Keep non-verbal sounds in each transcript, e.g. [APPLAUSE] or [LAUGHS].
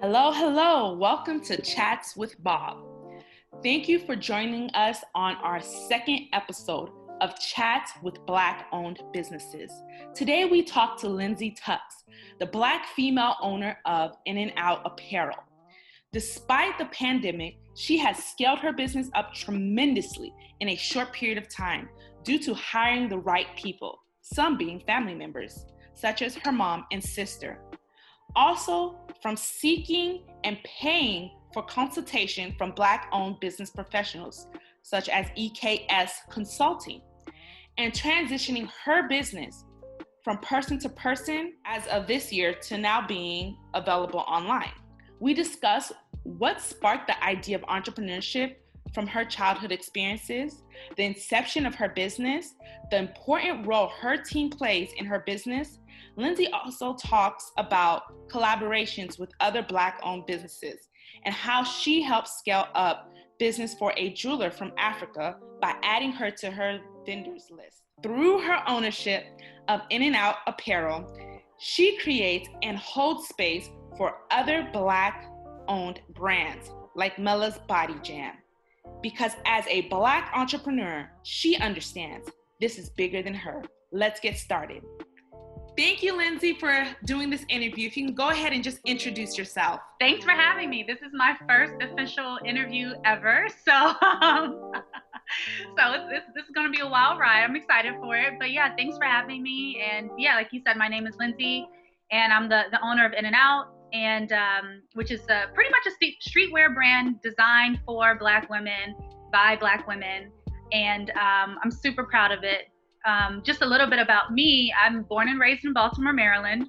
Hello, hello. Welcome to Chats with Bob. Thank you for joining us on our second episode of Chats with Black owned businesses. Today we talk to Lindsay Tufts, the Black female owner of In and Out Apparel. Despite the pandemic, she has scaled her business up tremendously in a short period of time due to hiring the right people, some being family members, such as her mom and sister. Also, from seeking and paying for consultation from Black owned business professionals, such as EKS Consulting, and transitioning her business from person to person as of this year to now being available online. We discuss what sparked the idea of entrepreneurship from her childhood experiences, the inception of her business, the important role her team plays in her business. Lindsay also talks about collaborations with other Black owned businesses and how she helps scale up business for a jeweler from Africa by adding her to her vendors list. Through her ownership of In and Out Apparel, she creates and holds space for other Black owned brands like Mella's Body Jam. Because as a Black entrepreneur, she understands this is bigger than her. Let's get started. Thank you, Lindsay, for doing this interview. If you can go ahead and just introduce yourself. Thanks for having me. This is my first official interview ever. So, um, [LAUGHS] so this, this is going to be a wild ride. I'm excited for it. But yeah, thanks for having me. And yeah, like you said, my name is Lindsay, and I'm the, the owner of In and Out, and um, which is a, pretty much a streetwear brand designed for Black women by Black women. And um, I'm super proud of it um, just a little bit about me. I'm born and raised in Baltimore, Maryland.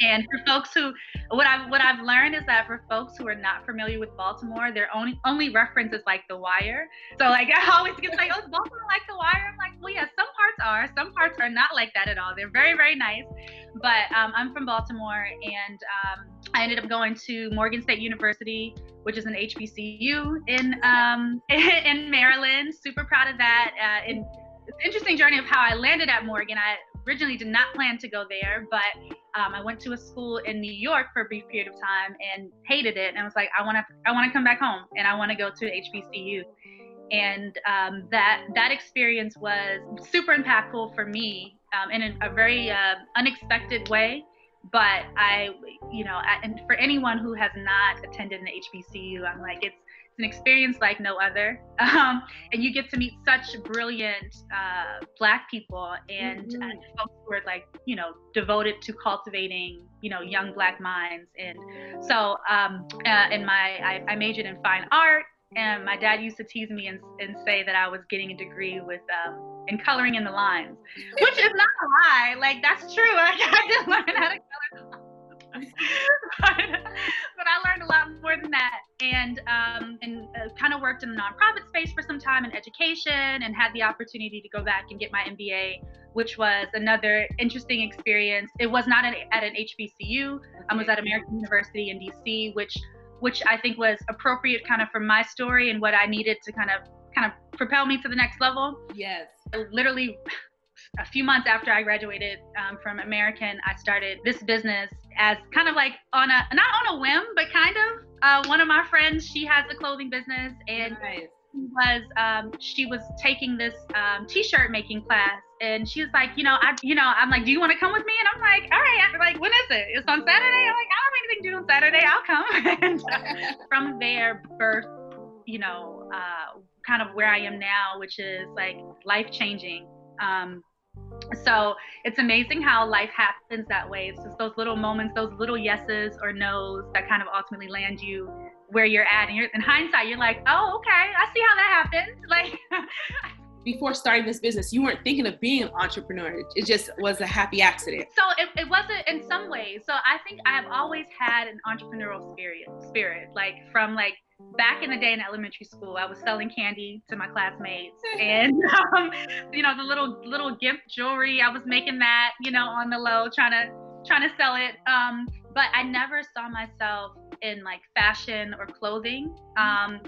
And for folks who, what I've what I've learned is that for folks who are not familiar with Baltimore, their only only reference is like The Wire. So like [LAUGHS] I always get like, oh, is Baltimore like The Wire? I'm like, well, yeah, some parts are, some parts are not like that at all. They're very very nice. But um, I'm from Baltimore, and um, I ended up going to Morgan State University, which is an HBCU in um, [LAUGHS] in Maryland. Super proud of that. Uh, in interesting journey of how I landed at Morgan. I originally did not plan to go there, but um, I went to a school in New York for a brief period of time and hated it, and I was like, I want to, I want to come back home, and I want to go to HBCU. And um, that that experience was super impactful for me um, in a, a very uh, unexpected way. But I, you know, I, and for anyone who has not attended an HBCU, I'm like, it's it's an experience like no other. [LAUGHS] Um, and you get to meet such brilliant uh, Black people and, mm-hmm. and, folks who are like, you know, devoted to cultivating, you know, young Black minds. And so, um, uh, in my, I, I, majored in fine art. And my dad used to tease me and, and say that I was getting a degree with um, in coloring in the lines, which is not a lie. Like that's true. Like, [LAUGHS] I did learn how to color the lines [LAUGHS] but, but I learned a lot more than that, and um, and uh, kind of worked in the nonprofit space for some time in education, and had the opportunity to go back and get my MBA, which was another interesting experience. It was not at, at an HBCU. I was at American University in DC, which which I think was appropriate kind of for my story and what I needed to kind of kind of propel me to the next level. Yes. Literally a few months after I graduated um, from American, I started this business as kind of like on a not on a whim, but kind of. Uh, one of my friends, she has a clothing business, and nice. was um, she was taking this um, t-shirt making class, and she was like, you know, I, you know, I'm like, do you want to come with me? And I'm like, all right, like, when is it? It's on Saturday. I'm like, I don't have anything to do on Saturday. I'll come. [LAUGHS] and uh, [LAUGHS] from there, birth, you know, uh, kind of where I am now, which is like life changing. Um, so it's amazing how life happens that way. It's just those little moments, those little yeses or nos that kind of ultimately land you where you're at. And you're in hindsight, you're like, oh, okay, I see how that happened. [LAUGHS] Like before starting this business, you weren't thinking of being an entrepreneur. It just was a happy accident. So it, it wasn't in some ways. So I think I have always had an entrepreneurial spirit, spirit, like from like back in the day in elementary school, I was selling candy to my classmates, and [LAUGHS] um, you know the little little gift jewelry. I was making that, you know, on the low, trying to trying to sell it. Um, but I never saw myself in like fashion or clothing. Um,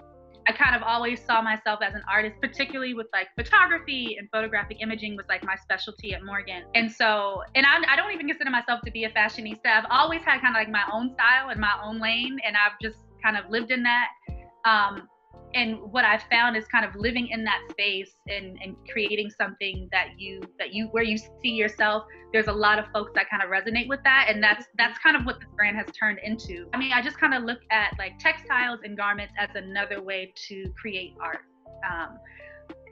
I kind of always saw myself as an artist, particularly with like photography and photographic imaging was like my specialty at Morgan. And so, and I, I don't even consider myself to be a fashionista. I've always had kind of like my own style and my own lane, and I've just kind of lived in that. Um, and what I've found is kind of living in that space and, and creating something that you that you where you see yourself. There's a lot of folks that kind of resonate with that, and that's that's kind of what this brand has turned into. I mean, I just kind of look at like textiles and garments as another way to create art. Um,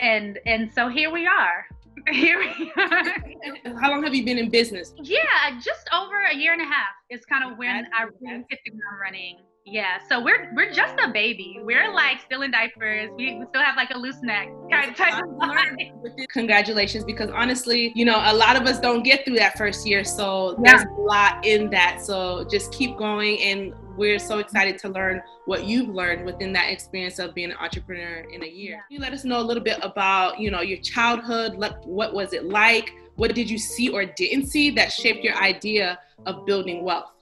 and and so here we are. [LAUGHS] Here we are. [LAUGHS] How long have you been in business? Yeah, just over a year and a half is kind of when I really hit the ground running. Yeah, so we're we're just a baby. We're like still in diapers. We, we still have like a loose neck kind of type of Congratulations, because honestly, you know, a lot of us don't get through that first year, so yeah. there's a lot in that. So just keep going, and we're so excited to learn what you've learned within that experience of being an entrepreneur in a year. Can you let us know a little bit about, you know, your childhood? What was it like? What did you see or didn't see that shaped your idea of building wealth?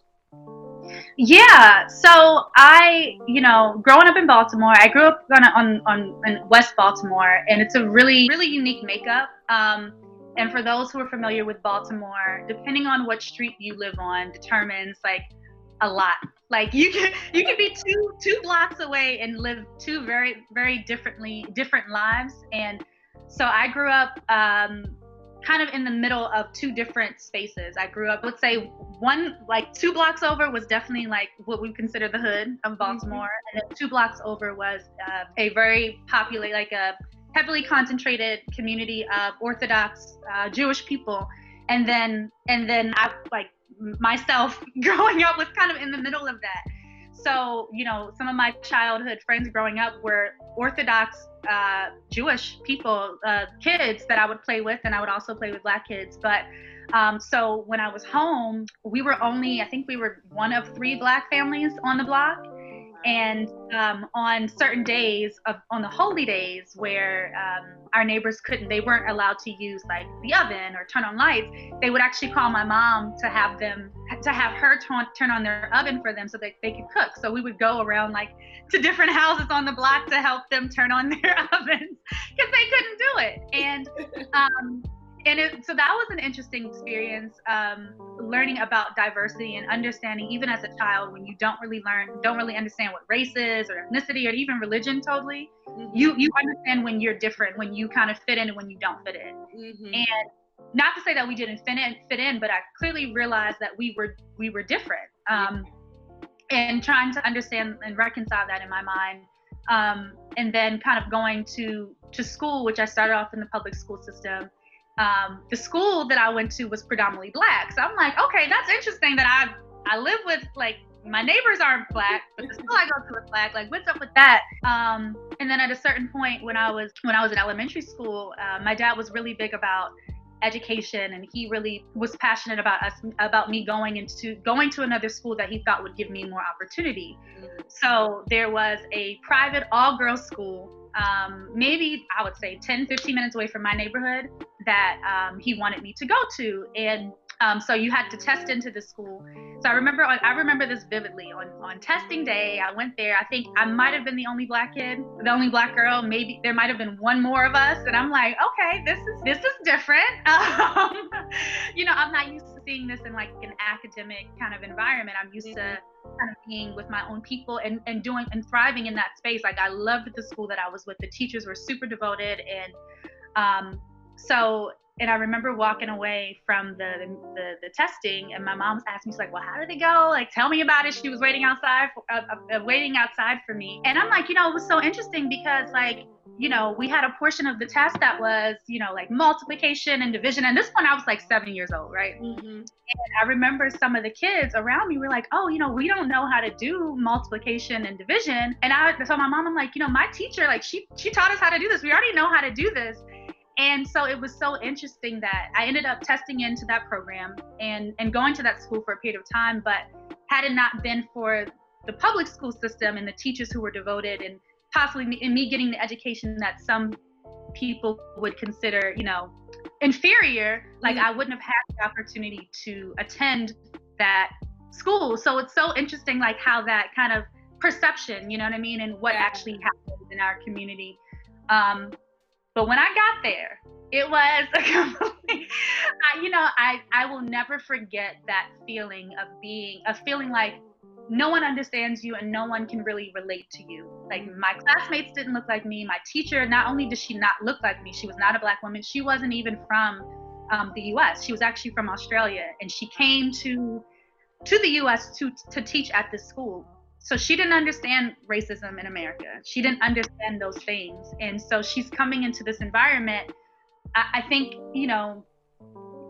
Yeah. So I, you know, growing up in Baltimore, I grew up on on, on West Baltimore, and it's a really really unique makeup. Um, and for those who are familiar with Baltimore, depending on what street you live on, determines like a lot. Like you can you can be two two blocks away and live two very very differently different lives. And so I grew up um, kind of in the middle of two different spaces. I grew up, let's say, one like two blocks over was definitely like what we consider the hood of mm-hmm. Baltimore, mm-hmm. and then two blocks over was uh, a very popular, like a heavily concentrated community of Orthodox uh, Jewish people, and then and then I like myself [LAUGHS] growing up was kind of in the middle of that. So, you know, some of my childhood friends growing up were Orthodox uh, Jewish people, uh, kids that I would play with, and I would also play with black kids. But um, so when I was home, we were only, I think we were one of three black families on the block. And um, on certain days of on the holy days where um, our neighbors couldn't, they weren't allowed to use like the oven or turn on lights. They would actually call my mom to have them to have her turn turn on their oven for them so that they could cook. So we would go around like to different [LAUGHS] houses on the block to help them turn on [LAUGHS] their ovens because they couldn't do it. And um, and it, so that was an interesting experience um, learning about diversity and understanding even as a child when you don't really learn don't really understand what race is or ethnicity or even religion totally mm-hmm. you you understand when you're different when you kind of fit in and when you don't fit in mm-hmm. and not to say that we didn't fit in fit in but i clearly realized that we were we were different um, and trying to understand and reconcile that in my mind um, and then kind of going to to school which i started off in the public school system um, the school that I went to was predominantly black. So I'm like, okay, that's interesting that I I live with like my neighbors aren't black, but the school I go to is black. Like, what's up with that? Um, and then at a certain point, when I was when I was in elementary school, uh, my dad was really big about education, and he really was passionate about us about me going into going to another school that he thought would give me more opportunity. Mm-hmm. So there was a private all girls school um, maybe I would say 10, 15 minutes away from my neighborhood that um, he wanted me to go to. And um, so you had to test into the school. So I remember, I remember this vividly. On on testing day, I went there. I think I might have been the only black kid, the only black girl. Maybe there might have been one more of us. And I'm like, okay, this is this is different. [LAUGHS] Um, you know, I'm not used to seeing this in like an academic kind of environment. I'm used to kind of being with my own people and, and doing and thriving in that space. Like I loved the school that I was with. The teachers were super devoted and um, so and I remember walking away from the, the, the testing, and my mom was asking me, she's like, "Well, how did it go? Like, tell me about it." She was waiting outside, for, uh, uh, uh, waiting outside for me, and I'm like, you know, it was so interesting because, like, you know, we had a portion of the test that was, you know, like multiplication and division, and this one I was like seven years old, right? Mm-hmm. And I remember some of the kids around me were like, "Oh, you know, we don't know how to do multiplication and division," and I, so my mom, I'm like, you know, my teacher, like, she she taught us how to do this. We already know how to do this and so it was so interesting that I ended up testing into that program and, and going to that school for a period of time. But had it not been for the public school system and the teachers who were devoted and possibly me, and me getting the education that some people would consider, you know, inferior, like mm-hmm. I wouldn't have had the opportunity to attend that school. So it's so interesting, like how that kind of perception, you know what I mean, and what actually happens in our community. Um, but when I got there, it was a [LAUGHS] complete, I, you know, I, I will never forget that feeling of being, a feeling like no one understands you and no one can really relate to you. Like my classmates didn't look like me. My teacher, not only did she not look like me, she was not a black woman. She wasn't even from um, the U.S. She was actually from Australia, and she came to to the U.S. to to teach at this school. So she didn't understand racism in America. She didn't understand those things, and so she's coming into this environment. I, I think you know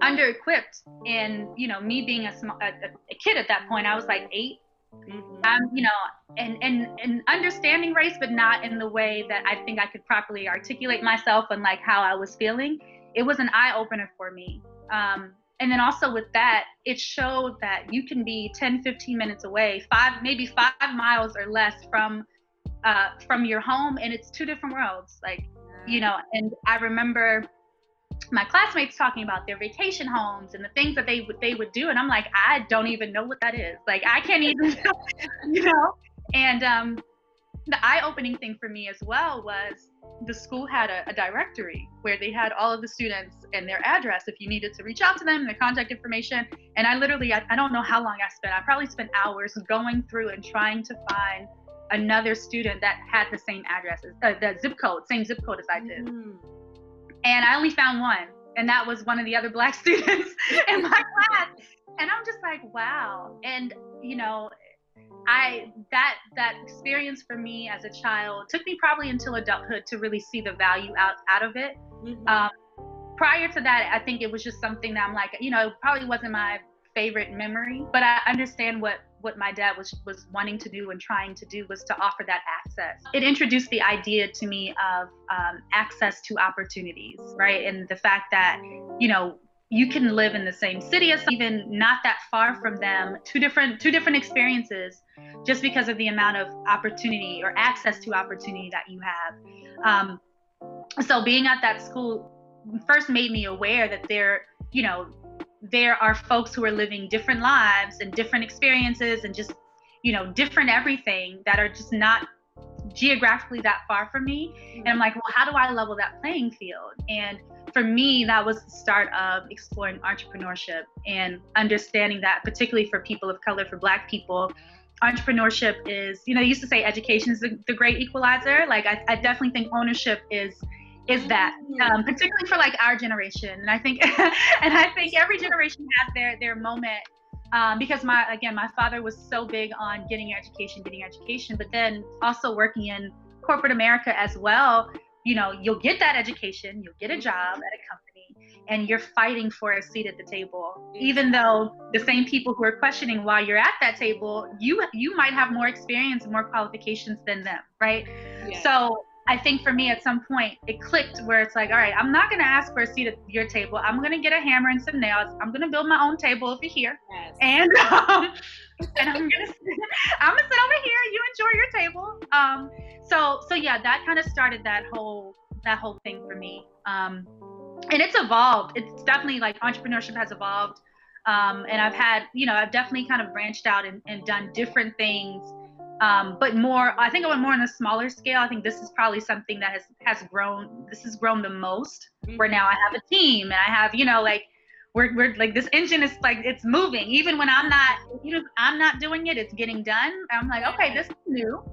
under-equipped and you know me being a, small, a, a kid at that point i was like eight Mm-hmm. Um, you know, and, and and understanding race, but not in the way that I think I could properly articulate myself and like how I was feeling. It was an eye opener for me. Um, and then also with that, it showed that you can be 10, 15 minutes away, five, maybe five miles or less from uh, from your home, and it's two different worlds. Like, you know, and I remember my classmates talking about their vacation homes and the things that they would they would do and i'm like i don't even know what that is like i can't even [LAUGHS] you know and um the eye-opening thing for me as well was the school had a, a, directory where they had all of the students and their address if you needed to reach out to them their contact information and i literally i, I don't know how long i spent i probably spent hours going through and trying to find another student that had the same address uh, the zip code same zip code as i did mm and I only found one, and that was one of the other black [LAUGHS] students in my class. And I'm just like, wow. And you know, I that that experience for me as a child took me probably until adulthood to really see the value out out of it. Mm-hmm. Um, prior to that, I think it was just something that I'm like, you know, it probably wasn't my favorite memory, but I understand what what my dad was was wanting to do and trying to do was to offer that access. It introduced the idea to me of um, access to opportunities, right? And the fact that you know you can live in the same city as even not that far from them. Two different two different experiences just because of the amount of opportunity or access to opportunity that you have. Um, so being at that school first made me aware that there you know there are folks who are living different lives and different experiences and just you know different everything that are just not geographically that far from me. And i'm like well how do i level that playing field? And for me that was the start of exploring entrepreneurship and understanding that particularly for people of color for black people entrepreneurship is you know used to say education is the, the great equalizer. Like I, I definitely think ownership is is that um, particularly for like our generation. And i think [LAUGHS] and i think every generation has their their moment um, because my again my father was so big on getting education getting education but then also working in corporate america as well you know you'll get that education you'll get a job at a company and you're fighting for a seat at the table even though the same people who are questioning why you're at that table you you might have more experience and more qualifications than them right yeah. so I think for me at some point it clicked where it's like, all right, I'm not gonna ask for a seat at your table. I'm gonna get a hammer and some nails. I'm gonna build my own table over here, yes. and [LAUGHS] um, and I'm gonna [LAUGHS] I'm gonna sit over here. You enjoy your table. Um, so so yeah, that kind of started that whole that whole thing for me. Um, and it's evolved. It's definitely like entrepreneurship has evolved. Um, and I've had, you know, I've definitely kind of branched out and, and done different things um, but more i think I went more on a smaller scale. I think this is probably something that has has grown this has grown the most mm-hmm. where now i have a team and i have you know like we're, we're like this engine is like it's moving. Even when i'm not you know i'm not doing it it's getting done. I'm like okay this is new. [LAUGHS]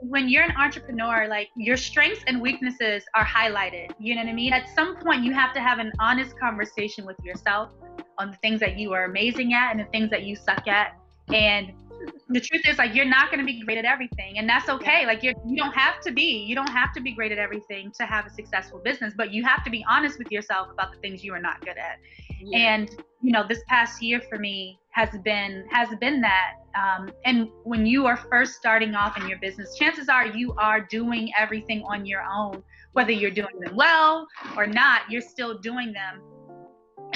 When you're an entrepreneur like your strengths and weaknesses are highlighted. You know what i mean? At some point you have to have an honest conversation with yourself on the things that you are amazing at and the things that you suck at. And the truth is like you're not going to be great at everything and that's okay. Like you're you don't have to be. You don't have to be great at everything to have a successful business but you have to be honest with yourself about the things you are not good at. Yeah. and you know this past year for me has been has been that um, and when you are first starting off in your business chances are you are doing everything on your own whether you're doing them well or not you're still doing them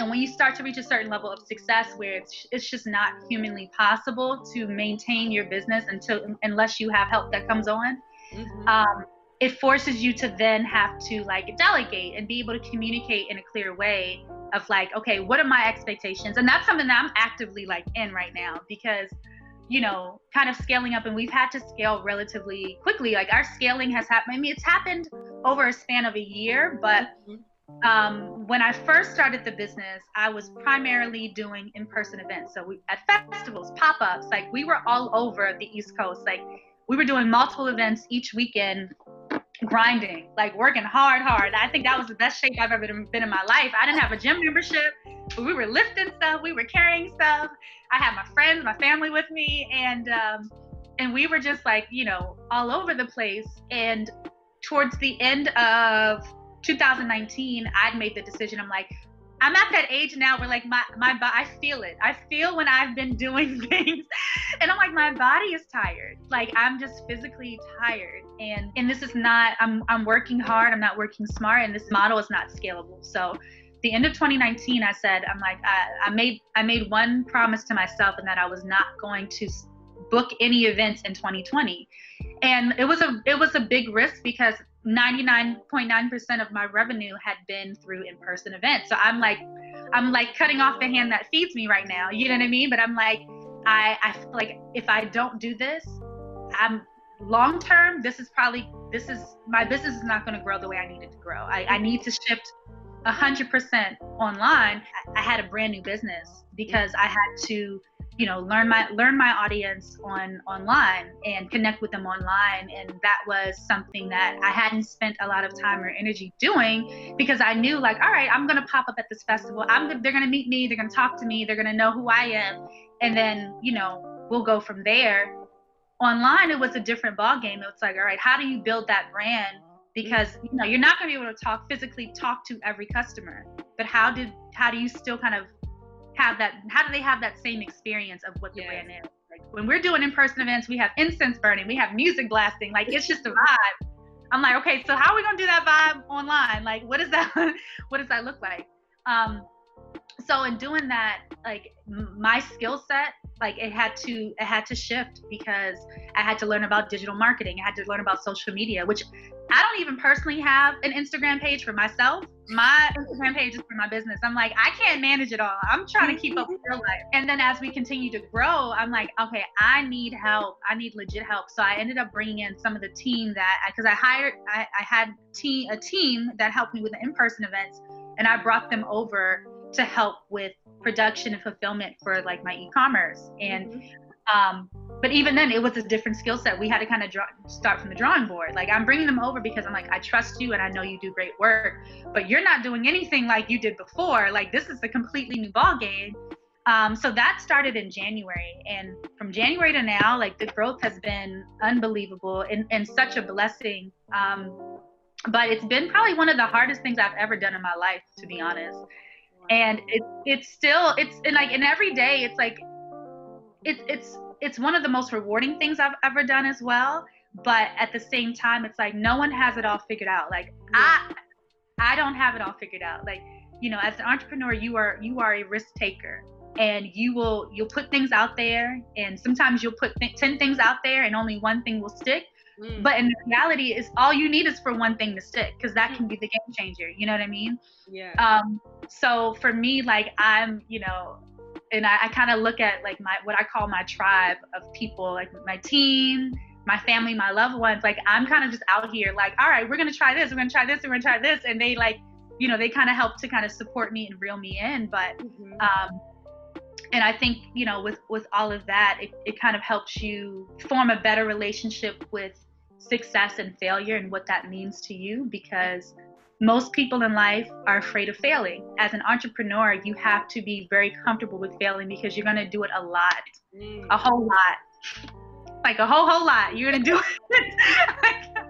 and when you start to reach a certain level of success where it's, it's just not humanly possible to maintain your business until unless you have help that comes on mm-hmm. um, it forces you to then have to like delegate and be able to communicate in a clear way of like okay what are my expectations and that's something that i'm actively like in right now because you know, kind of scaling up and we've had to scale relatively quickly. Like our scaling has happened. I mean, it's happened over a span of a year, but mm-hmm. Um, when I first started the business, I was primarily doing in-person events. So we at festivals, pop-ups, like we were all over the East Coast. Like we were doing multiple events each weekend grinding, like working hard, hard. I think that was the best shape I've ever been in my life. I didn't have a gym membership, but we were lifting stuff, we were carrying stuff. I had my friends, my family with me, and um, and we were just like, you know, all over the place. And towards the end of 2019, I'd made the decision. I'm like, I'm at that age now where like my my I feel it. I feel when I've been doing [LAUGHS] things, and I'm like my body is tired. Like I'm just physically tired, and and this is not. I'm I'm working hard. I'm not working smart, and this model is not scalable. So, the end of 2019, I said I'm like I, I made I made one promise to myself, and that I was not going to book any events in 2020, and it was a it was a big risk because 99.9% of my revenue had been through in-person events. So I'm like, I'm like cutting off the hand that feeds me right now. You know what I mean? But I'm like, I, I feel like if I don't do this, I'm long term, this is probably, this is, my business is not going to grow the way I need it to grow. I, I need to shift 100% online. I, I had a brand new business because I had to you know learn my learn my audience on online and connect with them online. And that was something that i hadn't spent a lot of time or energy doing because i knew like all right i'm to pop up at this festival. I'm they're to meet me they're to talk to me they're to know who i am. And then you know we'll go from there. Online it was a different ball game it was like all right how do you build that brand? Because you know you're not going to be able to talk physically talk to every customer but how did how do you still kind of have that how do they have that same experience of what the yes. brand is? Like when we're doing in-person events we have incense burning we have music blasting like it's just a vibe. I'm like okay so how are we to do that vibe online? Like what does that [LAUGHS] what does that look like? Um so in doing that like my skill set like it had to it had to shift because i had to learn about digital marketing. I had to learn about social media which i don't even personally have an instagram page for myself. My instagram page is for my business. I'm like i can't manage it all. I'm trying to keep up with real life. And then as we continue to grow i'm like okay i need help. I need legit help. So i ended up bringing in some of the team that because I, I hired I, I had team a team that helped me with the in-person events and i brought them over to help with production and fulfillment for like my e-commerce. And mm-hmm. um but even then it was a different skill set. We had to kind of draw, start from the drawing board. Like i'm bringing them over because i'm like i trust you and i know you do great work but you're not doing anything like you did before. Like this is a completely new ball game um, so that started in january. And from january to now like the growth has been unbelievable and, and such a blessing. Um, but it's been probably one of the hardest things i've ever done in my life to be honest and it, it's still it's and like and every day it's like it's it's it's one of the most rewarding things I've ever done as well. But at the same time, it's like no one has it all figured out. Like I I don't have it all figured out. Like, you know, as an entrepreneur, you are you are a risk taker and you will you'll put things out there and sometimes you'll put th- 10 things out there and only one thing will stick Mm. But in reality, is all you need is for one thing to stick because that can be the game changer. You know what I mean? Yeah. Um. So for me, like I'm, you know, and I, I kind of look at like my what I call my tribe of people, like my team, my family, my loved ones. Like I'm kind of just out here, like, all right, we're gonna try this, we're gonna try this, we're gonna try this, and they like, you know, they kind of help to kind of support me and reel me in. But mm-hmm. um, and I think you know, with with all of that, it, it kind of helps you form a better relationship with success and failure and what that means to you because most people in life are afraid of failing. As an entrepreneur, you have to be very comfortable with failing because you're going to do it a lot, mm. a whole lot. Like a whole whole lot. You're gonna do it.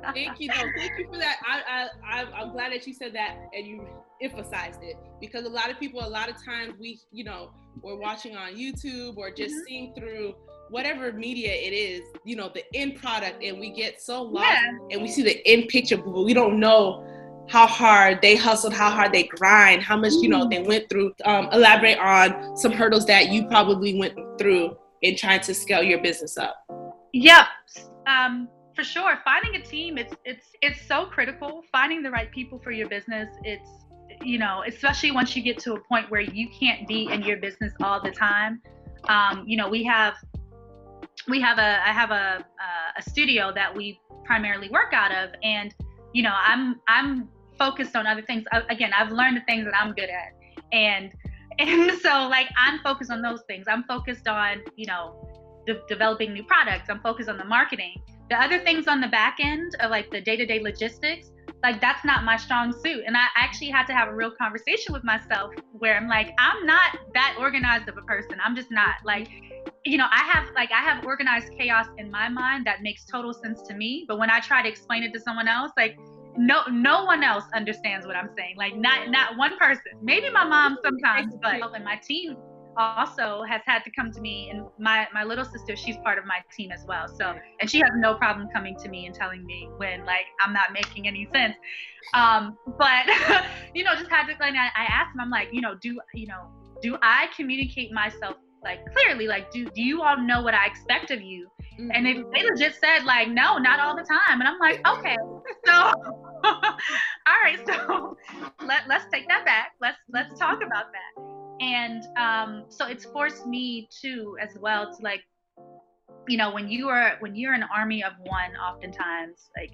[LAUGHS] thank you, though. Thank you for that. I, I, I'm glad that you said that and you emphasized it because a lot of people, a lot of times, we, you know, we're watching on YouTube or just mm-hmm. seeing through whatever media it is, you know, the end product, and we get so lost yeah. and we see the end picture, but we don't know how hard they hustled, how hard they grind, how much, you know, mm. they went through. Um, elaborate on some hurdles that you probably went through in trying to scale your business up. Yep. Um, for sure. Finding a team, it's it's it's so critical. Finding the right people for your business, it's you know, especially once you get to a point where you can't be in your business all the time. Um, you know, we have we have a I have a a studio that we primarily work out of, and you know I'm I'm focused on other things. Again, I've learned the things that I'm good at, and [LAUGHS] and so like I'm focused on those things. I'm focused on you know de- developing new products. I'm focused on the marketing. The other things on the back end of like the day-to-day logistics, like that's not my strong suit. And I actually had to have a real conversation with myself where I'm like, I'm not that organized of a person. I'm just not like you know, I have like I have organized chaos in my mind that makes total sense to me. But when I try to explain it to someone else, like no no one else understands what I'm saying. Like not not one person. Maybe my mom sometimes, but and my team also has had to come to me and my my little sister she's part of my team as well so and she has no problem coming to me and telling me when like i'm not making any sense um but [LAUGHS] you know just had to like I, I asked him i'm like you know do you know do i communicate myself like clearly like do, do you all know what i expect of you? Mm-hmm. and they, they legit said like no not all the time and i'm like okay so [LAUGHS] all right so let, let's take that back. Let's let's talk about that. And um, so it's forced me too as well to like you know when you are when you're an army of one oftentimes like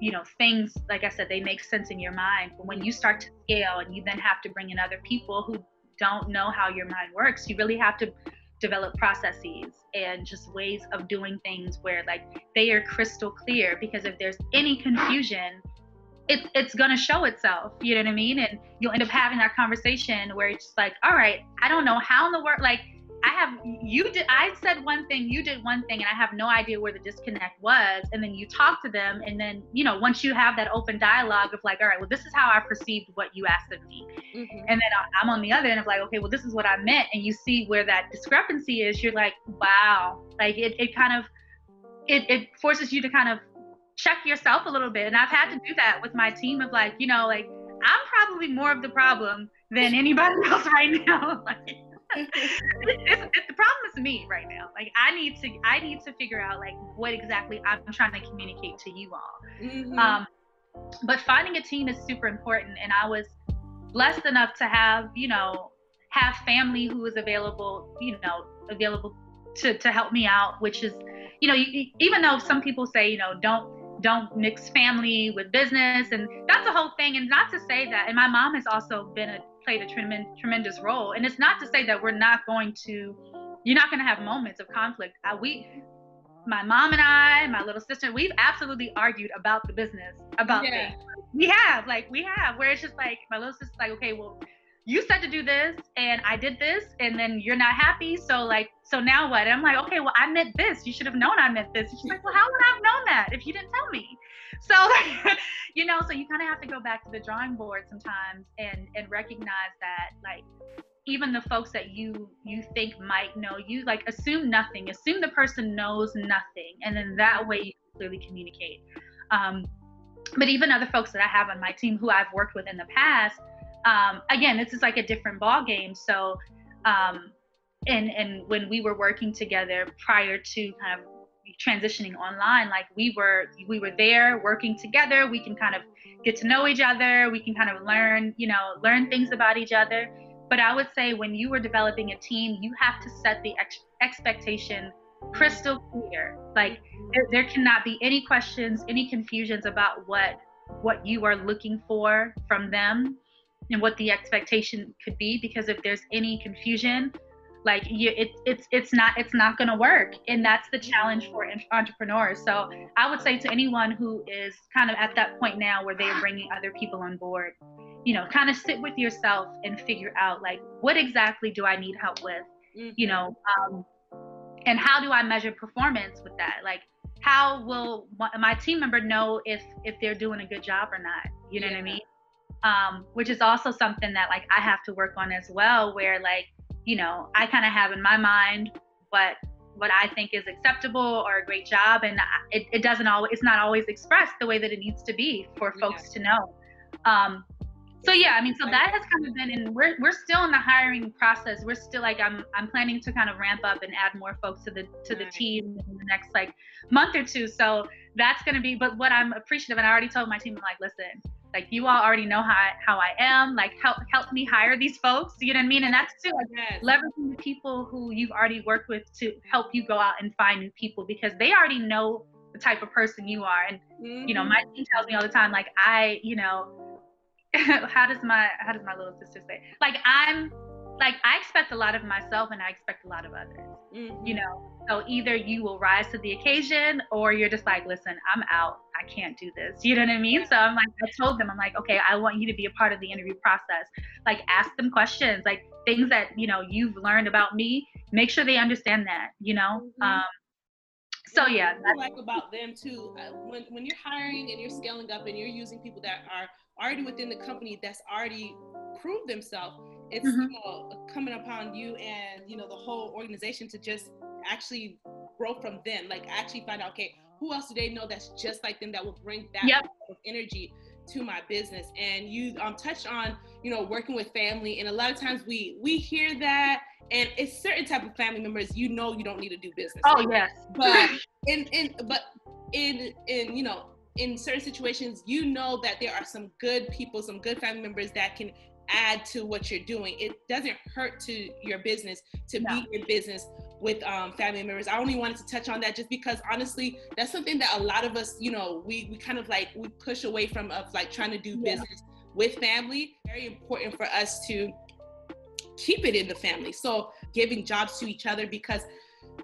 you know things like i said they make sense in your mind but when you start to scale and you then have to bring in other people who don't know how your mind works you really have to develop processes and just ways of doing things where like they are crystal clear because if there's any confusion it's it's gonna show itself. You know what I mean? And you'll end up having that conversation where it's just like, all right, I don't know how in the world like I have you did I said one thing, you did one thing, and I have no idea where the disconnect was. And then you talk to them, and then you know once you have that open dialogue of like, all right, well this is how I perceived what you asked of me, mm-hmm. and then I'm on the other end of like, okay, well this is what I meant, and you see where that discrepancy is. You're like, wow, like it it kind of it it forces you to kind of check yourself a little bit. And I've had to do that with my team of like, you know, like I'm probably more of the problem than anybody [LAUGHS] else right now. [LAUGHS] like, it's, it's, the problem is me right now. Like I need to, I need to figure out like what exactly I'm trying to communicate to you all. Mm-hmm. Um, but finding a team is super important. And I was blessed enough to have, you know, have family who is available, you know, available to, to help me out, which is, you know, even though some people say, you know, don't don't mix family with business and that's a whole thing and not to say that and my mom has also been a played a tremendous tremendous role and it's not to say that we're not going to you're not going to have moments of conflict uh, we my mom and i my little sister we've absolutely argued about the business about yeah. things we have like we have where it's just like my little sister's like okay well you said to do this and I did this and then you're not happy. So like, so now what? And I'm like, okay, well, I meant this. You should have known I meant this. And she's like, well, how would I have known that if you didn't tell me? So, [LAUGHS] you know, so you kind of have to go back to the drawing board sometimes and, and recognize that like, even the folks that you you think might know you like assume nothing assume the person knows nothing and then that way you clearly communicate um, but even other folks that i have on my team who i've worked with in the past um, again, this is like a different ball game. So, um, and and when we were working together prior to kind of transitioning online, like we were we were there working together. We can kind of get to know each other. We can kind of learn, you know, learn things about each other. But I would say when you were developing a team, you have to set the ex- expectation crystal clear. Like mm-hmm. there, there cannot be any questions, any confusions about what what you are looking for from them and what the expectation could be because if there's any confusion like you it, it's it's not it's not going to work and that's the challenge for entrepreneurs so i would say to anyone who is kind of at that point now where they're bringing other people on board you know kind of sit with yourself and figure out like what exactly do i need help with mm-hmm. you know um, and how do i measure performance with that like how will my team member know if if they're doing a good job or not you know yeah. what i mean um, which is also something that like I have to work on as well. Where like you know I kind of have in my mind what what I think is acceptable or a great job, and it, it doesn't always it's not always expressed the way that it needs to be for folks yeah. to know. Um, so yeah, I mean, so that has kind of been, and we're we're still in the hiring process. We're still like I'm I'm planning to kind of ramp up and add more folks to the to the team in the next like month or two. So that's gonna be. But what I'm appreciative, and I already told my team, I'm like, listen, like you all already know how I, how I am. Like help help me hire these folks. You know what I mean? And that's too like yes. leveraging the people who you've already worked with to help you go out and find new people because they already know the type of person you are. And mm-hmm. you know, my mm-hmm. team tells me all the time, like I, you know, [LAUGHS] how does my how does my little sister say? Like I'm like I expect a lot of myself and I expect a lot of others. Mm-hmm. You know, so either you will rise to the occasion or you're just like, listen, I'm out. I can't do this. You know what I mean? So I'm like, I told them, I'm like, okay, I want you to be a part of the interview process. Like, ask them questions, like things that you know you've learned about me. Make sure they understand that. You know. Mm-hmm. Um, so yeah, I like about them too. Uh, when when you're hiring and you're scaling up and you're using people that are already within the company that's already proved themselves it's mm-hmm. you know, coming upon you and you know the whole organization to just actually grow from them like actually find out okay who else do they know that's just like them that will bring that yep. energy to my business and you um, touched on you know working with family and a lot of times we we hear that and it's certain type of family members you know you don't need to do business oh yes but [LAUGHS] in in but in in you know in certain situations you know that there are some good people some good family members that can add to what you're doing. It doesn't hurt to your business to no. be in business with um, family members. I only wanted to touch on that just because honestly, that's something that a lot of us, you know, we we kind of like we push away from of like trying to do yeah. business with family. Very important for us to keep it in the family. So giving jobs to each other because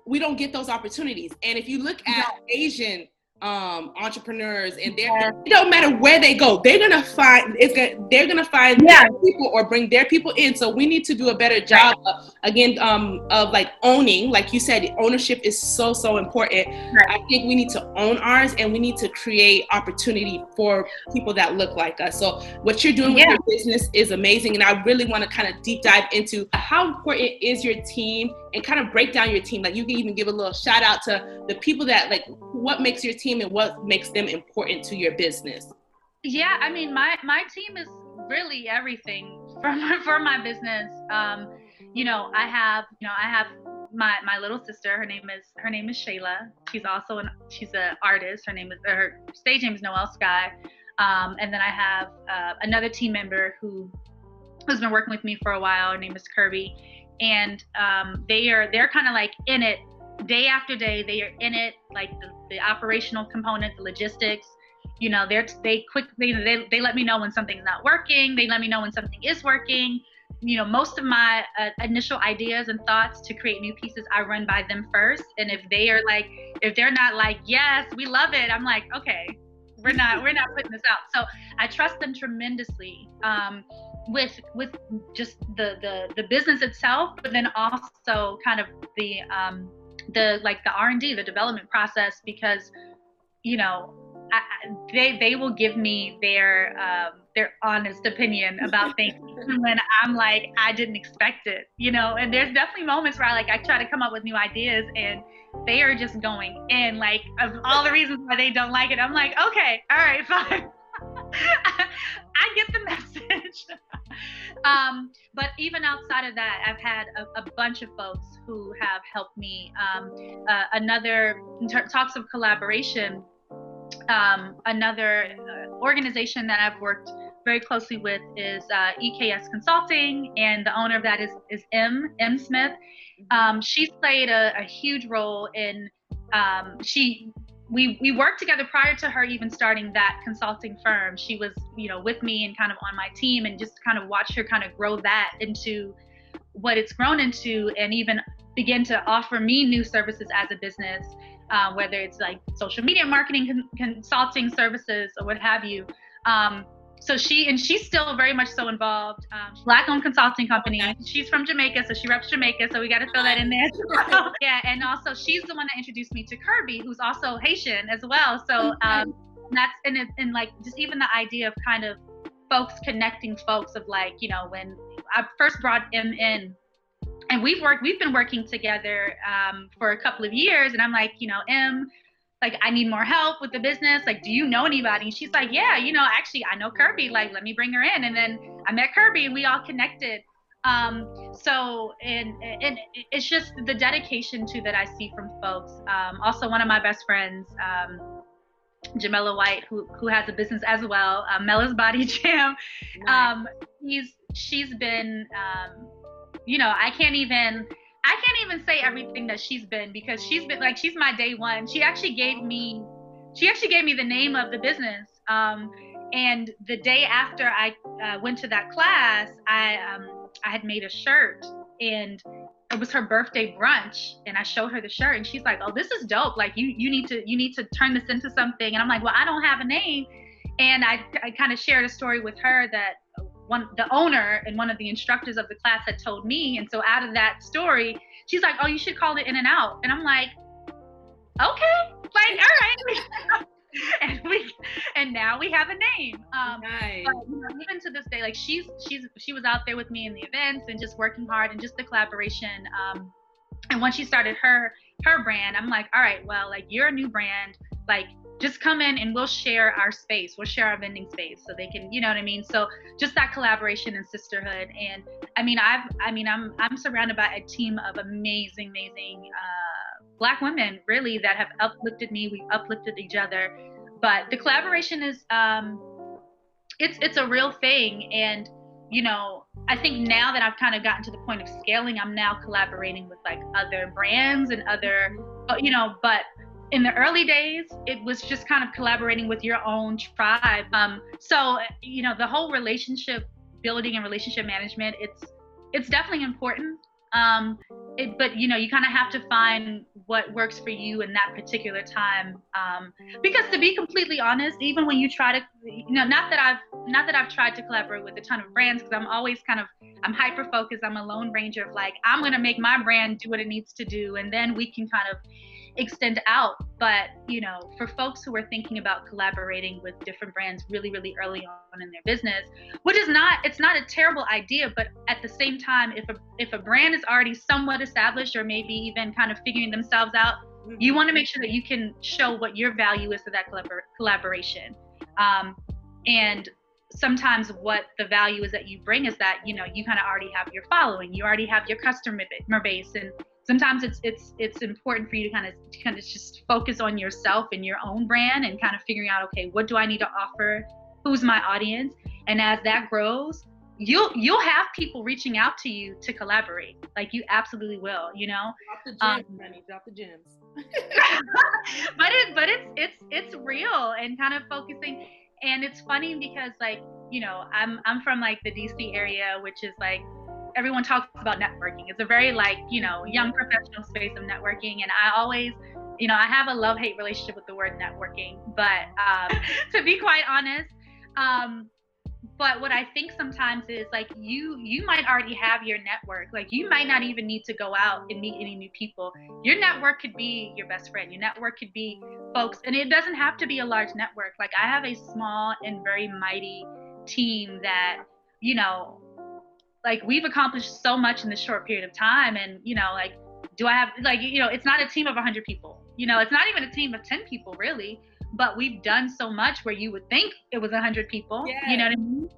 we don't get those opportunities. And if you look at Asian um entrepreneurs and they're yeah. it don't matter where they go they're gonna find it's gonna they're gonna find yeah. people or bring their people in so we need to do a better job of, again um of like owning like you said ownership is so so important right. i think we need to own ours and we need to create opportunity for people that look like us so what you're doing yeah. with your business is amazing and i really want to kind of deep dive into how important is your team and kind of break down your team like you can even give a little shout out to the people that like what makes your team and what makes them important to your business? Yeah, I mean, my my team is really everything for my, for my business. Um, you know, I have you know I have my my little sister. Her name is her name is Shayla. She's also an she's an artist. Her name is her stage name is Noel Sky. Um, and then I have uh, another team member who who's been working with me for a while. Her name is Kirby, and um, they are they're kind of like in it day after day they are in it like the, the operational component the logistics you know they're they quickly they, they let me know when something's not working they let me know when something is working. You know most of my uh, initial ideas and thoughts to create new pieces i run by them first and if they are like if they're not like yes we love it i'm like okay we're not we're not putting this out. So i trust them tremendously um, with with just the the the business itself but then also kind of the um, the like the r&d the development process because you know I, they they will give me their um, their honest opinion [LAUGHS] about things when I'm like I didn't expect it, you know. And there's definitely moments where I like I try to come up with new ideas and they are just going in like of all the reasons why they don't like it. I'm like, okay, all right, [LAUGHS] fine. [LAUGHS] I get the [LAUGHS] message. um, but even outside of that, I've had a, a bunch of folks who have helped me. Um, uh, another talks of collaboration. Um, another uh, organization that I've worked very closely with is uh, EKS Consulting, and the owner of that is is M M Smith. Um, she's played a, a, huge role in. Um, she we we worked together prior to her even starting that consulting firm. She was, you know, with me and kind of on my team and just kind of watch her kind of grow that into what it's grown into and even begin to offer me new services as a business, uh, whether it's like social media marketing con- consulting services or what have you. Um, so she and she's still very much so involved. Um, black-owned consulting company. She's from Jamaica, so she reps Jamaica. So we got to throw that in there. [LAUGHS] [LAUGHS] yeah, and also she's the one that introduced me to Kirby, who's also Haitian as well. So um, that's and it, and like just even the idea of kind of folks connecting folks of like you know when I first brought him in. And we've worked, we've been working together um, for a couple of years, and I'm like, you know, M, like I need more help with the business. Like, do you know anybody? And she's like, yeah, you know, actually I know Kirby. Like, let me bring her in. And then I met Kirby and we all connected. Um, so and and it's just the dedication to that I see from folks. Um, also, one of my best friends, um, Jamela White, who who has a business as well, uh, Mella's Body [LAUGHS] Jam. Nice. Um, he's she's been, um, you know, I can't even. I can't even say everything that she's been because she's been like she's my day one. She actually gave me, she actually gave me the name of the business. Um, and the day after I uh, went to that class, I um, I had made a shirt and it was her birthday brunch and I showed her the shirt and she's like, "Oh, this is dope. Like you you need to you need to turn this into something." And I'm like, "Well, I don't have a name." And I I kind of shared a story with her that one the owner and one of the instructors of the class had told me. And so out of that story, she's like, "Oh, you should call it In and Out." And I'm like, "Okay." Like, all right. [LAUGHS] and we and now we have a name. Um, nice. But, you know, even to this day, like she's she's she was out there with me in the events and just working hard and just the collaboration. Um, and once she started her her brand, I'm like, all right, well, like you're a new brand, like just come in and we'll share our space. We'll share our vending space so they can, you know what I mean? So just that collaboration and sisterhood. And I mean, I've, I mean, I'm, I'm surrounded by a team of amazing, amazing, uh, black women really that have uplifted me. We've uplifted each other, but the collaboration is, um, it's, it's a real thing. And, you know, I think now that I've kind of gotten to the point of scaling, I'm now collaborating with like other brands and other, you know, but in the early days, it was just kind of collaborating with your own tribe. Um, so you know, the whole relationship building and relationship management, it's it's definitely important. Um, it, but you know, you kind of have to find what works for you in that particular time. Um, because to be completely honest, even when you try to, you know, not that I've not that I've tried to collaborate with a ton of brands, because I'm always kind of I'm hyper focused. I'm a lone ranger of like I'm gonna make my brand do what it needs to do, and then we can kind of extend out. But, you know, for folks who are thinking about collaborating with different brands really, really early on in their business, which is not, it's not a terrible idea, but at the same time, if a, if a brand is already somewhat established or maybe even kind of figuring themselves out, mm-hmm. you want to make sure that you can show what your value is to that collabor- collaboration. Um, and sometimes what the value is that you bring is that you know you kind of already have your following you already have your customer base and sometimes it's it's it's important for you to kind of kind of just focus on yourself and your own brand and kind of figuring out okay what do i need to offer? Who's my audience? And as that grows you'll you'll have people reaching out to you to collaborate. Like you absolutely will you know? Drop the gems um, honey drop the gems. [LAUGHS] [LAUGHS] But it but it's it's it's real and kind of focusing. And it's funny because like you know i'm i'm from like the dc area which is like everyone talks about networking. It's a very like, you know, young professional space of networking. And I always, you know, I have a love hate relationship with the word networking. But um, [LAUGHS] to be quite honest, um, but what I think sometimes is like you you might already have your network. Like you might not even need to go out and meet any new people. Your network could be your best friend. Your network could be folks, and it doesn't have to be a large network. Like I have a small and very mighty team that you know like we've accomplished so much in this short period of time and you know like do i have like you know it's not a team of 100 people. You know it's not even a team of 10 people really. But we've done so much where you would think it was 100 people. Yeah. you know what i mean?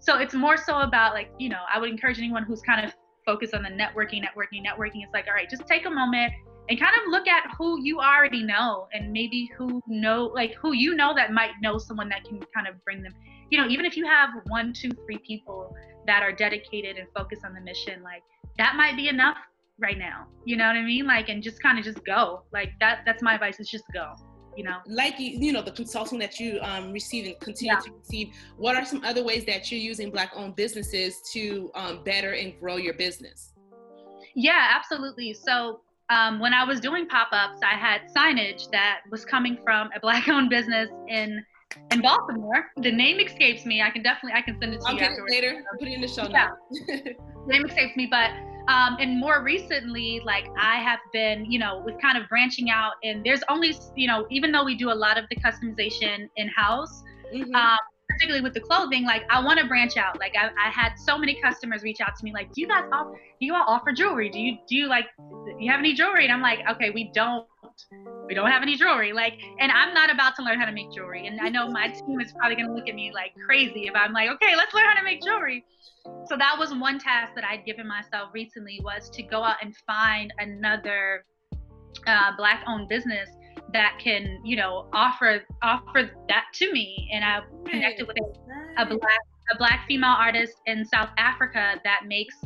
So it's more so about like you know i would encourage anyone who's kind of focused on the networking networking networking. It's like all right just take a moment and kind of look at who you already know and maybe who know like who you know that might know someone that can kind of bring them you know even if you have one two three people that are dedicated and focused on the mission like that might be enough right now you know what i mean? Like and just kind of just go like that that's my advice is just go you know? Like you you know the consulting that you um, receive and continue yeah. to receive what are some other ways that you're using black owned businesses to um, better and grow your business? Yeah absolutely. So um, when i was doing pop-ups i had signage that was coming from a black [LAUGHS] owned business in in Baltimore. The name escapes me. I can definitely I can send it to I'll you. I'll get it later. I'll put it in the show yeah. [LAUGHS] name escapes me, but um, and more recently, like I have been, you know, with kind of branching out, and there's only, you know, even though we do a lot of the customization in house, mm-hmm. um, particularly with the clothing, like I want to branch out. Like I, I, had so many customers reach out to me, like, do you guys offer, do you all offer jewelry? Do you, do you like, do you have any jewelry? And I'm like, okay, we don't we don't have any jewelry. Like, and I'm not about to learn how to make jewelry. And I know my team is probably gonna look at me like crazy if I'm like, okay, let's learn how to make jewelry. So that was one task that I'd given myself recently was to go out and find another uh, black-owned business that can you know offer offer that to me and i connected with a, a black a black female artist in south africa that makes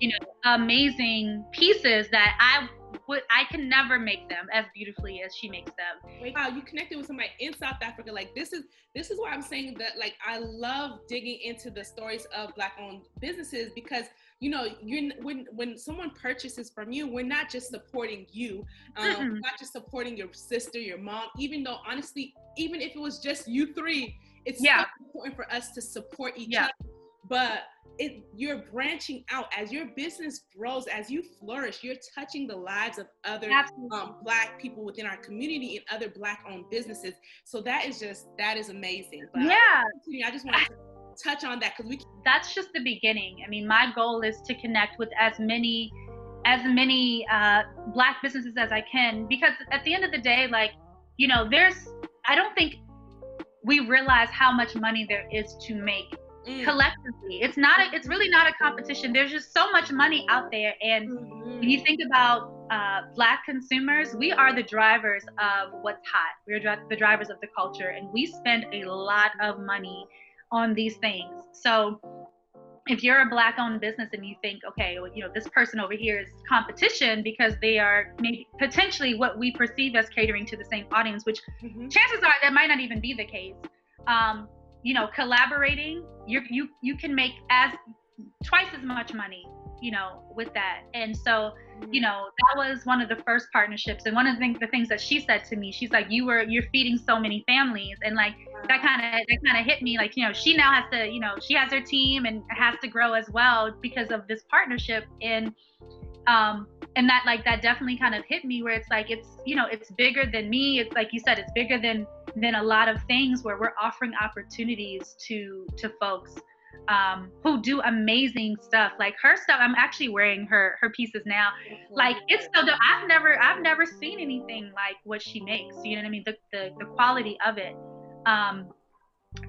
you know amazing pieces that i would I can never make them as beautifully as she makes them. Wow, you connected with somebody in South Africa. Like this is this is why I'm saying that like I love digging into the stories of black owned businesses because you know you're when when someone purchases from you we're not just supporting you um mm-hmm. not just supporting your sister your mom even though honestly even if it was just you three it's yeah. so important for us to support each yeah. other but it you're branching out as your business grows as you flourish you're touching the lives of other um, black people within our community and other black owned businesses so that is just that is amazing but yeah i just want to touch on that because we that's just the beginning i mean my goal is to connect with as many as many uh, black businesses as i can because at the end of the day like you know there's i don't think we realize how much money there is to make mm. collectively. It's not a, it's really not a competition. There's just so much money out there. And mm-hmm. when you think about uh, black consumers, we are the drivers of what's hot. We're the drivers of the culture, and we spend a lot of money on these things. So if you're a black owned business and you think, okay, well, you know, this person over here is competition because they are maybe potentially what we perceive as catering to the same audience, which mm-hmm. chances are that might not even be the case. Um, you know, collaborating, you you you can make as twice as much money, you know, with that. And so, you know, that was one of the first partnerships. And one of the things, the things that she said to me, she's like, "You were you're feeding so many families," and like that kind of that kind of hit me. Like, you know, she now has to, you know, she has her team and has to grow as well because of this partnership. And um, and that like that definitely kind of hit me where it's like it's you know it's bigger than me. It's like you said, it's bigger than than a lot of things where we're offering opportunities to to folks um, who do amazing stuff. Like her stuff, I'm actually wearing her her pieces now. Like it's so dope. I've never I've never seen anything like what she makes. You know what I mean? The the, the quality of it. Um,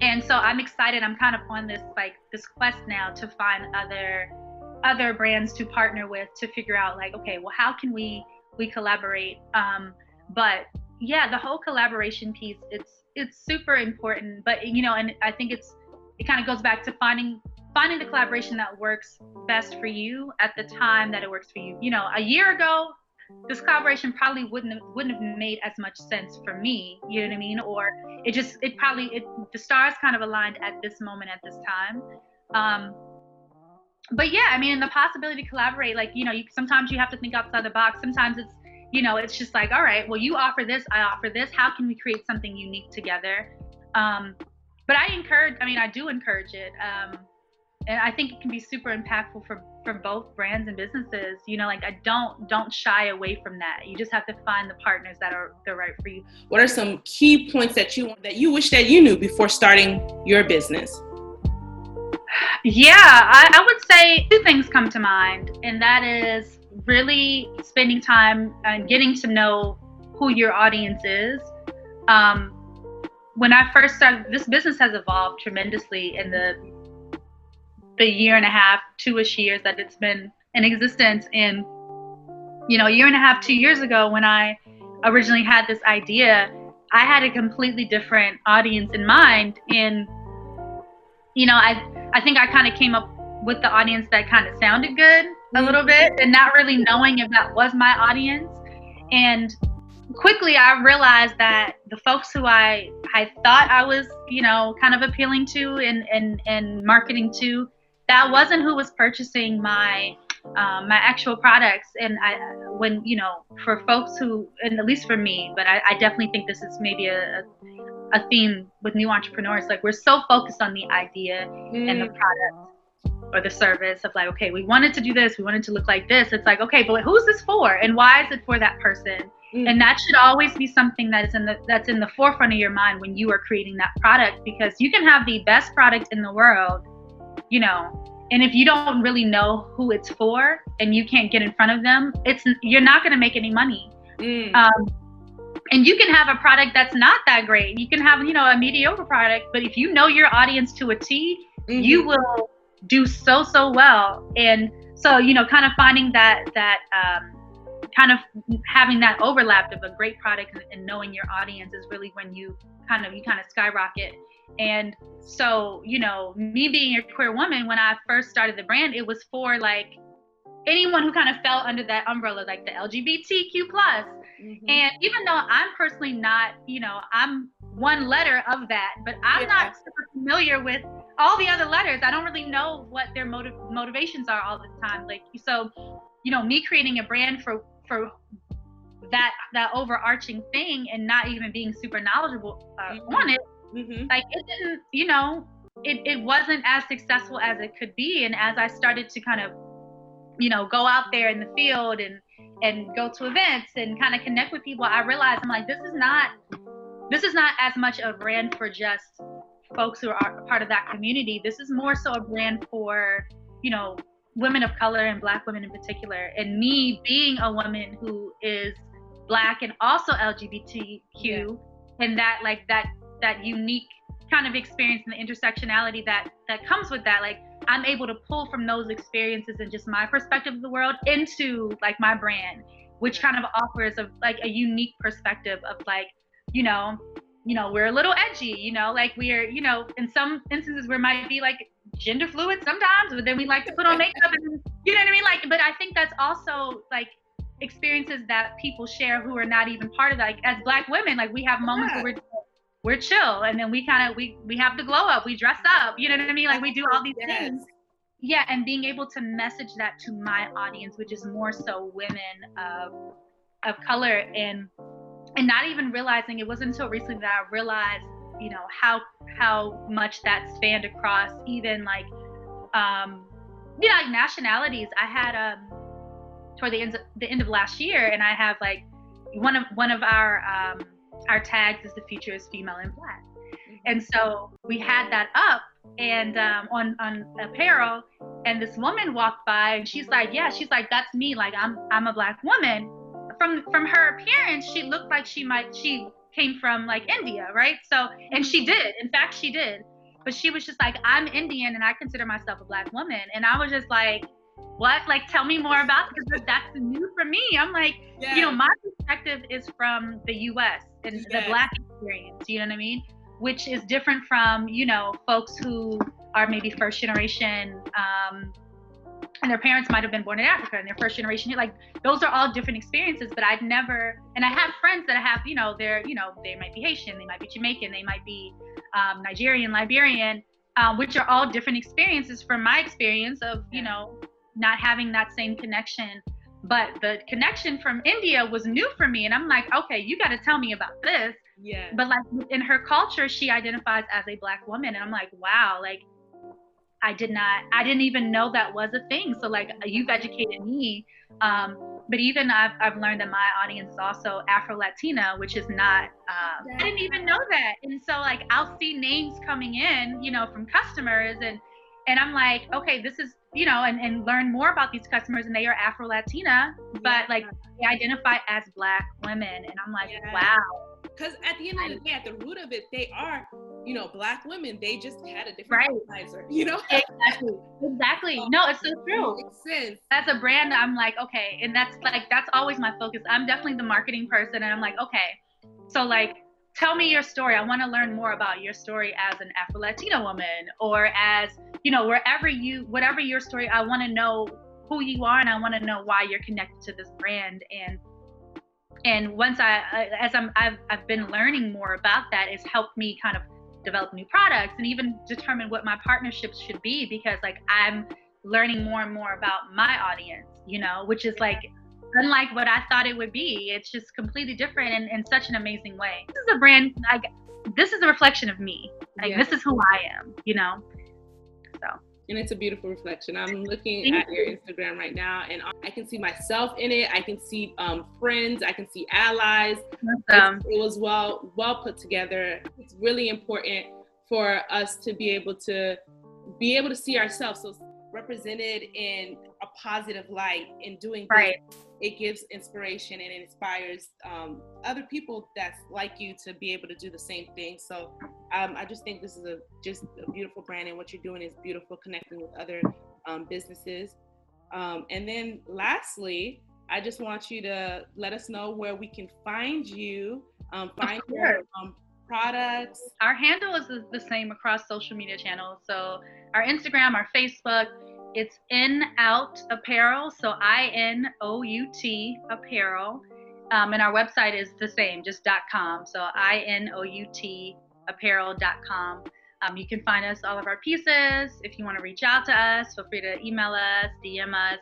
and so I'm excited. I'm kind of on this like this quest now to find other other brands to partner with to figure out like okay, well how can we we collaborate? Um, but yeah, the whole collaboration piece, it's it's super important. But you know, and I think it's it kind of goes back to finding finding the collaboration that works best for you at the time that it works for you. You know, a year ago, this collaboration probably wouldn't have, wouldn't have made as much sense for me. You know what I mean? Or it just it probably it the stars kind of aligned at this moment at this time. Um, but yeah, I mean, the possibility to collaborate, like you know, you, sometimes you have to think outside the box. Sometimes it's you know, it's just like, all right, well, you offer this, I offer this. How can we create something unique together? Um, but I encourage, I mean, I do encourage it. Um, and I think it can be super impactful for, for both brands and businesses. You know, like I don't don't shy away from that. You just have to find the partners that are the right for you. What are some key points that you that you wish that you knew before starting your business? Yeah, I, I would say two things come to mind, and that is really spending time and getting to know who your audience is. Um, when I first started, this business has evolved tremendously in the the year and a half, two-ish years that it's been in existence. And you know, a year and a half, two years ago, when I originally had this idea, I had a completely different audience in mind. And you know, I I think I kind of came up with the audience that kind of sounded good a mm-hmm. little bit and not really knowing if that was my audience. And quickly I realized that the folks who I, I thought I was, you know, kind of appealing to and, and, and marketing to, that wasn't who was purchasing my um, my actual products. And I, when you know, for folks who, and at least for me, but I, I definitely think this is maybe a, a theme with new entrepreneurs. Like we're so focused on the idea mm. and the mm. product or the service of like, okay, we wanted to do this, we wanted to look like this. It's like, okay, but who's this for, and why is it for that person? Mm. And that should always be something that is in the that's in the forefront of your mind when you are creating that product, because you can have the best product in the world, you know, and if you don't really know who it's for and you can't get in front of them, it's you're not going to make any money. Mm. Um, and you can have a product that's not that great. You can have, you know, a mediocre product, but if you know your audience to a T, mm-hmm. you will do so so well and so you know kind of finding that that um, kind of having that overlap of a great product and, and knowing your audience is really when you kind of you kind of skyrocket and so you know me being a queer woman when i first started the brand it was for like anyone who kind of fell under that umbrella like the lgbtq plus mm-hmm. and even though i'm personally not you know i'm one letter of that but i'm yeah. not super familiar with all the other letters i don't really know what their motive motivations are all the time like so you know me creating a brand for for that that overarching thing and not even being super knowledgeable uh, mm-hmm. on it mm-hmm. like it didn't you know it, it wasn't as successful as it could be and as i started to kind of you know go out there in the field and and go to events and kind of connect with people i realized i'm like this is not this is not as much a brand for just folks who are part of that community this is more so a brand for you know women of color and black women in particular and me being a woman who is black and also lgbtq yeah. and that like that that unique kind of experience and the intersectionality that that comes with that like i'm able to pull from those experiences and just my perspective of the world into like my brand which kind of offers a like a unique perspective of like you know you know we're a little edgy you know like we're you know in some instances we might be like gender fluid sometimes, but then we like to put on makeup and you know what I mean? Like, but I think that's also like experiences that people share who are not even part of. Like as black women, like we have moments yeah. where we're we're chill and then we kind of we we have the glow up, we dress up, you know what I mean? Like we do all these yes. things. Yeah, and being able to message that to my audience, which is more so women of of color and and not even realizing it wasn't until recently that I realized you know how how much that spanned across even like um you know like nationalities. I had um toward the end of, the end of last year and i have like one of one of our um our tags is the future is female and black. Mm-hmm. and so we had that up and um, on on apparel and this woman walked by and she's like yeah she's like that's me like i'm i'm a black woman. From from her appearance she looked like she might she came from like India, right? So, and she did. In fact, she did. But she was just like, I'm Indian and I consider myself a black woman. And I was just like, what? Like, tell me more about because that's new for me. I'm like, yeah. you know, my perspective is from the US and yes. the black experience, you know what I mean? Which is different from, you know, folks who are maybe first generation um, and their parents might have been born in Africa and their first generation like those are all different experiences but I've never and I have friends that have you know they're you know they might be Haitian they might be Jamaican they might be um, Nigerian Liberian um, which are all different experiences from my experience of you know not having that same connection. But the connection from India was new for me and I'm like okay you got to tell me about this. Yeah. But like in her culture she identifies as a black woman and I'm like wow like I did not, I didn't even know that was a thing. So like you've educated me. Um, but even I've, I've learned that my audience is also Afro Latina, which is not, um, I didn't even know that. And so like I'll see names coming in, you know, from customers and, and I'm like, okay, this is, you know, and, and learn more about these customers and they are Afro Latina, but like they identify as Black women. And I'm like, yeah. wow because at the end of the day, at the root of it, they are, you know, black women. They just had a different right. [LAUGHS] you know? exactly. Exactly. No, it's so true. Makes sense. As a brand, I'm like, okay, and that's like that's always my focus. I'm definitely the marketing person, and I'm like, okay, so like tell me your story. I want to learn more about your story as an Afro Latina woman or as, you know, wherever you, whatever your story, I want to know who you are and I want to know why you're connected to this brand. And and once I, as I'm, I've, I've been learning more about that, it's helped me kind of develop new products and even determine what my partnerships should be because like I'm learning more and more about my audience, you know, which is like unlike what I thought it would be. It's just completely different and in such an amazing way. This is a brand like this is a reflection of me. Like yeah. this is who I am, you know. So and it's a beautiful reflection. I'm looking at your Instagram right now, and I can see myself in it. I can see um, friends. I can see allies. Awesome. It, it was well well put together. It's really important for us to be able to be able to see ourselves so represented in a positive light in doing right. It gives inspiration and it inspires um, other people that's like you to be able to do the same thing. So um, I just think this is a just a beautiful brand, and what you're doing is beautiful, connecting with other um, businesses. Um, and then lastly, I just want you to let us know where we can find you, um, find your um, products. Our handle is the same across social media channels. So our Instagram, our Facebook, it's in out apparel. So I N O U T apparel. Um, and our website is the same, just .com. So I N O U T apparel.com. Um, you can find us all of our pieces. If you want to reach out to us, feel free to email us, DM us,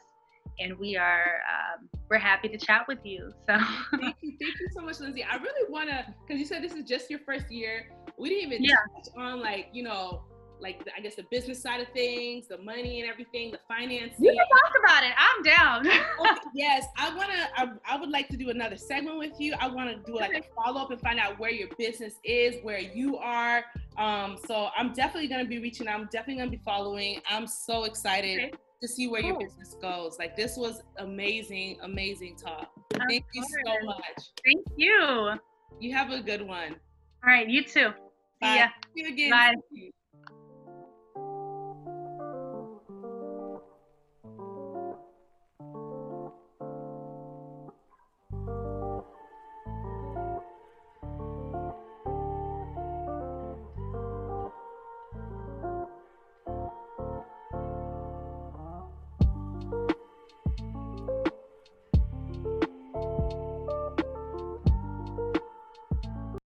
and we are um, we're happy to chat with you. So thank you, thank you so much, Lindsay. I really want to because you said this is just your first year. We didn't even yeah. touch on like you know like the, I guess the business side of things, the money and everything, the financing. We can talk about it. I'm down. [LAUGHS] yes, I wanna. I, I, would like to do another segment with you. I want to do like a follow up and find out where your business is, where you are. Um, so I'm definitely gonna be reaching. Out. I'm definitely gonna be following. I'm so excited. Okay. To see where cool. your business goes. Like, this was amazing, amazing talk. Of Thank course. you so much. Thank you. You have a good one. All right, you too. Bye. See ya. See you again. Bye.